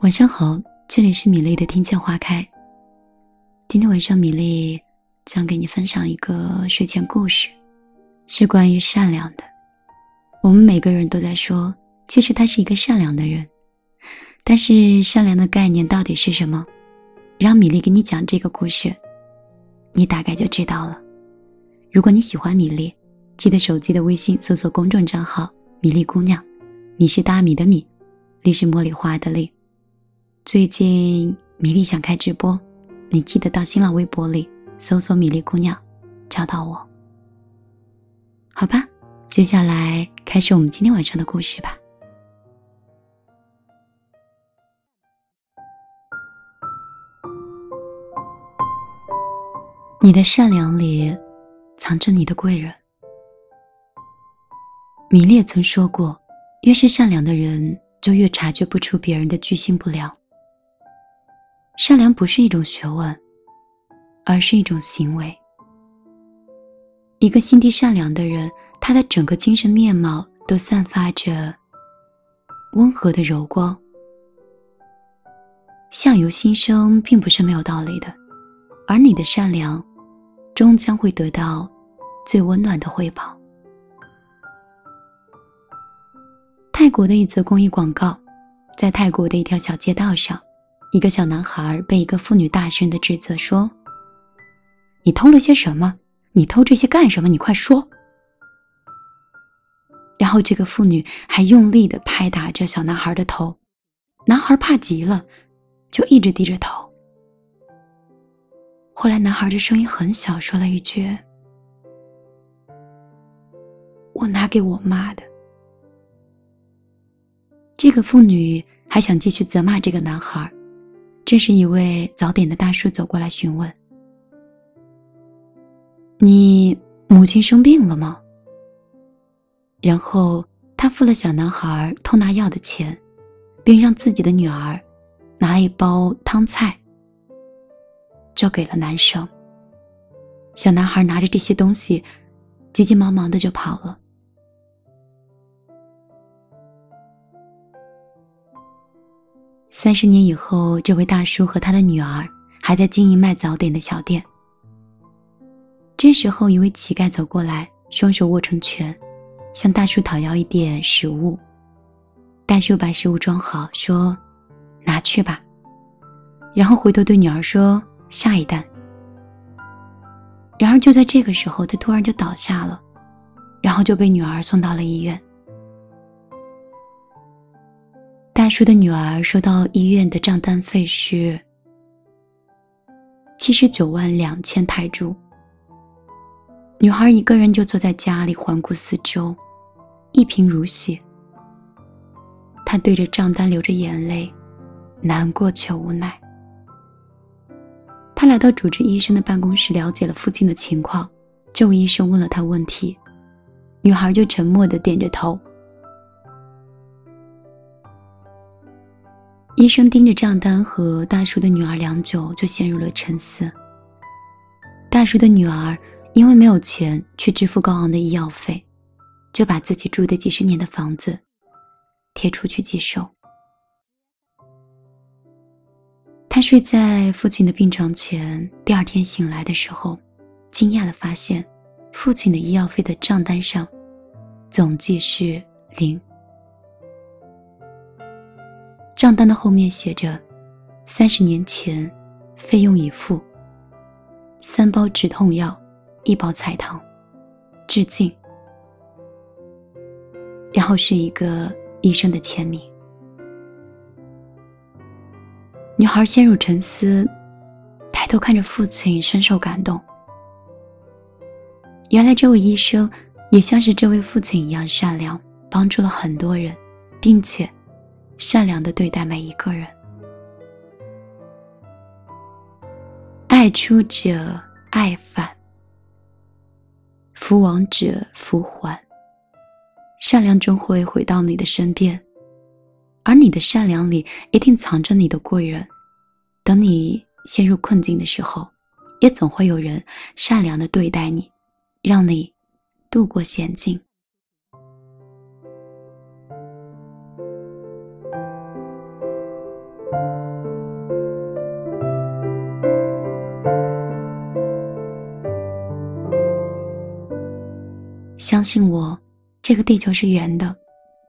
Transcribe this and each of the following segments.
晚上好，这里是米粒的听见花开。今天晚上，米粒将给你分享一个睡前故事，是关于善良的。我们每个人都在说，其实他是一个善良的人，但是善良的概念到底是什么？让米粒给你讲这个故事，你大概就知道了。如果你喜欢米粒，记得手机的微信搜索公众账号“米粒姑娘”，米是大米的米，粒是茉莉花的粒。最近米粒想开直播，你记得到新浪微博里搜索“米粒姑娘”，找到我。好吧，接下来开始我们今天晚上的故事吧。你的善良里藏着你的贵人。米粒曾说过，越是善良的人，就越察觉不出别人的居心不良。善良不是一种学问，而是一种行为。一个心地善良的人，他的整个精神面貌都散发着温和的柔光。相由心生，并不是没有道理的，而你的善良，终将会得到最温暖的回报。泰国的一则公益广告，在泰国的一条小街道上。一个小男孩被一个妇女大声的指责说：“你偷了些什么？你偷这些干什么？你快说！”然后这个妇女还用力的拍打着小男孩的头，男孩怕极了，就一直低着头。后来男孩的声音很小，说了一句：“我拿给我妈的。”这个妇女还想继续责骂这个男孩。这时，一位早点的大叔走过来询问：“你母亲生病了吗？”然后他付了小男孩偷拿药的钱，并让自己的女儿拿了一包汤菜，交给了男生。小男孩拿着这些东西，急急忙忙的就跑了。三十年以后，这位大叔和他的女儿还在经营卖早点的小店。这时候，一位乞丐走过来，双手握成拳，向大叔讨要一点食物。大叔把食物装好，说：“拿去吧。”然后回头对女儿说：“下一单。”然而就在这个时候，他突然就倒下了，然后就被女儿送到了医院。叔的女儿收到医院的账单费是七十九万两千泰铢。女孩一个人就坐在家里环顾四周，一贫如洗。她对着账单流着眼泪，难过却无奈。她来到主治医生的办公室，了解了父亲的情况。这位医生问了她问题，女孩就沉默的点着头。医生盯着账单和大叔的女儿良久，就陷入了沉思。大叔的女儿因为没有钱去支付高昂的医药费，就把自己住的几十年的房子贴出去寄售。他睡在父亲的病床前，第二天醒来的时候，惊讶的发现，父亲的医药费的账单上总计是零。账单的后面写着：“三十年前，费用已付。三包止痛药，一包彩糖，致敬。”然后是一个医生的签名。女孩陷入沉思，抬头看着父亲，深受感动。原来这位医生也像是这位父亲一样善良，帮助了很多人，并且。善良的对待每一个人，爱出者爱返，福往者福还。善良终会回到你的身边，而你的善良里一定藏着你的贵人。等你陷入困境的时候，也总会有人善良的对待你，让你度过险境。相信我，这个地球是圆的，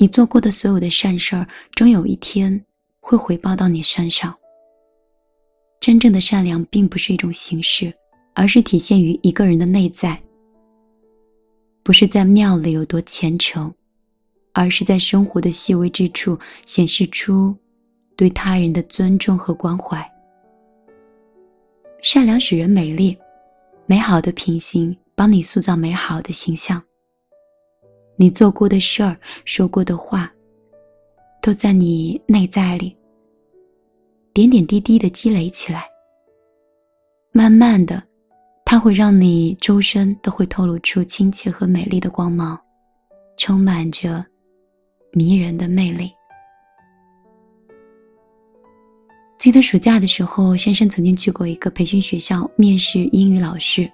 你做过的所有的善事儿，终有一天会回报到你身上。真正的善良并不是一种形式，而是体现于一个人的内在。不是在庙里有多虔诚，而是在生活的细微之处显示出对他人的尊重和关怀。善良使人美丽，美好的品行帮你塑造美好的形象。你做过的事儿、说过的话，都在你内在里，点点滴滴的积累起来，慢慢的。它会让你周身都会透露出亲切和美丽的光芒，充满着迷人的魅力。记得暑假的时候，珊珊曾经去过一个培训学校面试英语老师。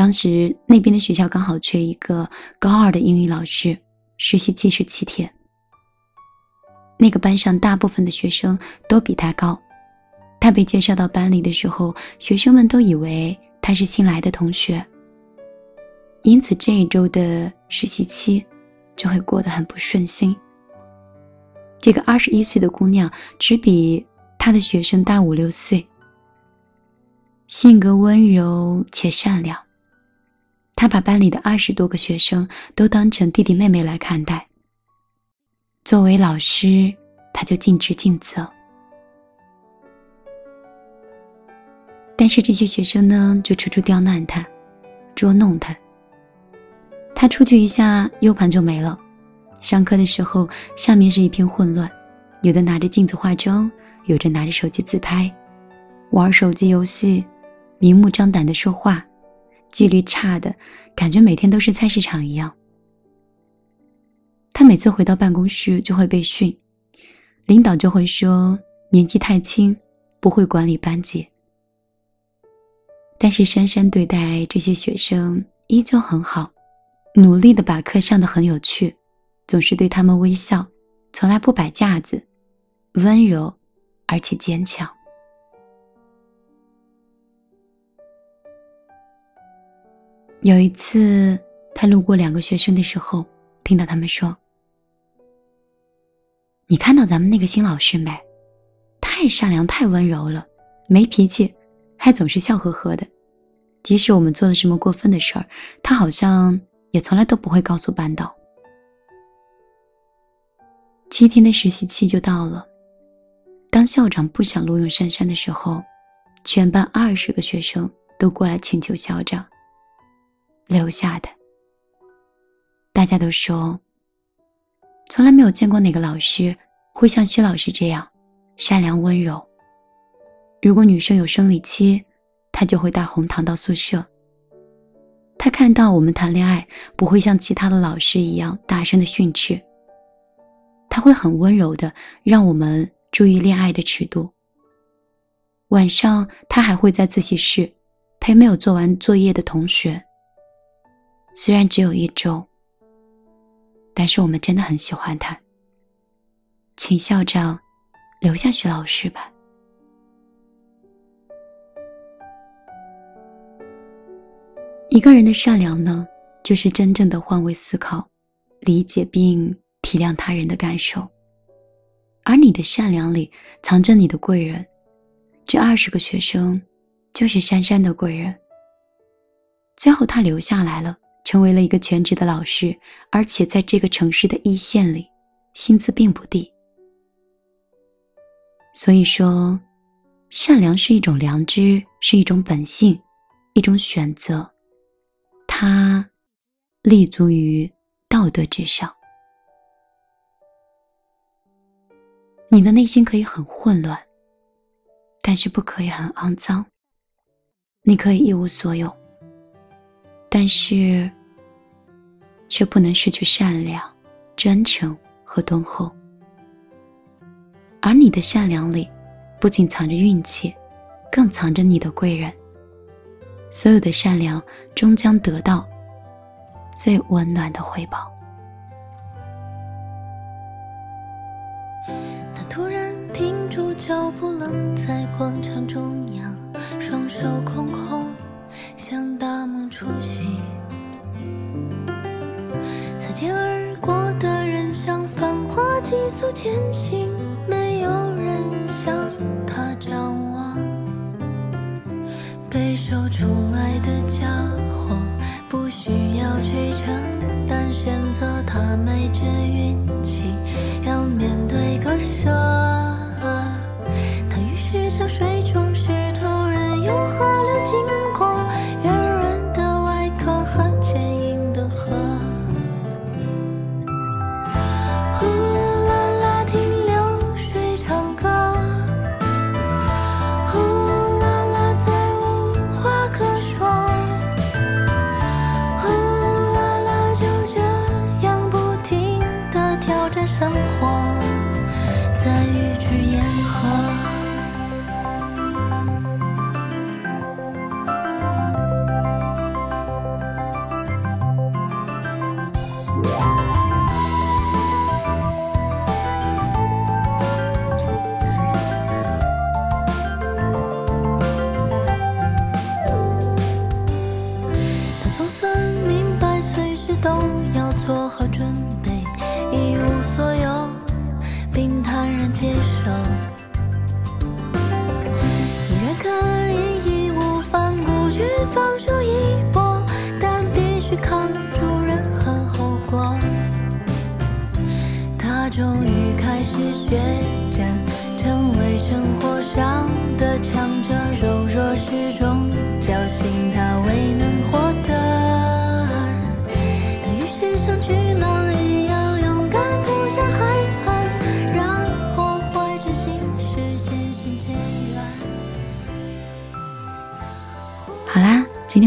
当时那边的学校刚好缺一个高二的英语老师，实习期是七天。那个班上大部分的学生都比他高。他被介绍到班里的时候，学生们都以为他是新来的同学，因此这一周的实习期就会过得很不顺心。这个二十一岁的姑娘只比他的学生大五六岁，性格温柔且善良，他把班里的二十多个学生都当成弟弟妹妹来看待。作为老师，他就尽职尽责。但是这些学生呢，就处处刁难他，捉弄他。他出去一下，U 盘就没了。上课的时候，下面是一片混乱，有的拿着镜子化妆，有的拿着手机自拍，玩手机游戏，明目张胆的说话，纪律差的感觉每天都是菜市场一样。他每次回到办公室就会被训，领导就会说年纪太轻，不会管理班级。但是珊珊对待这些学生依旧很好，努力的把课上的很有趣，总是对他们微笑，从来不摆架子，温柔而且坚强。有一次，他路过两个学生的时候，听到他们说：“你看到咱们那个新老师没？太善良，太温柔了，没脾气。”还总是笑呵呵的，即使我们做了什么过分的事儿，他好像也从来都不会告诉班导。七天的实习期就到了，当校长不想录用珊珊的时候，全班二十个学生都过来请求校长留下的。大家都说，从来没有见过哪个老师会像薛老师这样善良温柔。如果女生有生理期，他就会带红糖到宿舍。他看到我们谈恋爱，不会像其他的老师一样大声的训斥，他会很温柔的让我们注意恋爱的尺度。晚上，他还会在自习室陪没有做完作业的同学。虽然只有一周，但是我们真的很喜欢他。请校长留下徐老师吧。一个人的善良呢，就是真正的换位思考，理解并体谅他人的感受。而你的善良里藏着你的贵人，这二十个学生就是珊珊的贵人。最后他留下来了，成为了一个全职的老师，而且在这个城市的一线里，薪资并不低。所以说，善良是一种良知，是一种本性，一种选择。他立足于道德之上。你的内心可以很混乱，但是不可以很肮脏。你可以一无所有，但是却不能失去善良、真诚和敦厚。而你的善良里，不仅藏着运气，更藏着你的贵人。所有的善良终将得到最温暖的回报。他突然停住脚步，愣在广场中央，双手空空，急速前行。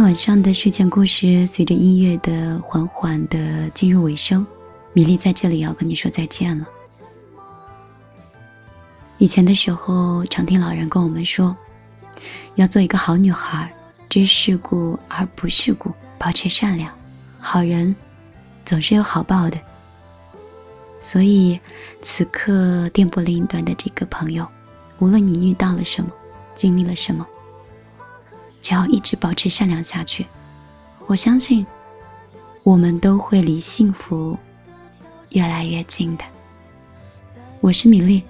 晚上的睡前故事随着音乐的缓缓的进入尾声，米粒在这里要跟你说再见了。以前的时候，常听老人跟我们说，要做一个好女孩，知世故而不世故，保持善良，好人总是有好报的。所以，此刻电波另一端的这个朋友，无论你遇到了什么，经历了什么，只要一直保持善良下去，我相信，我们都会离幸福越来越近的。我是米粒，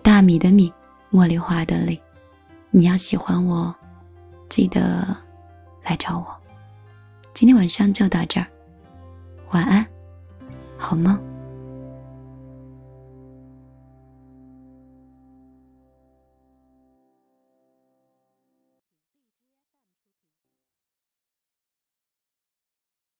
大米的米，茉莉花的莉。你要喜欢我，记得来找我。今天晚上就到这儿，晚安，好梦。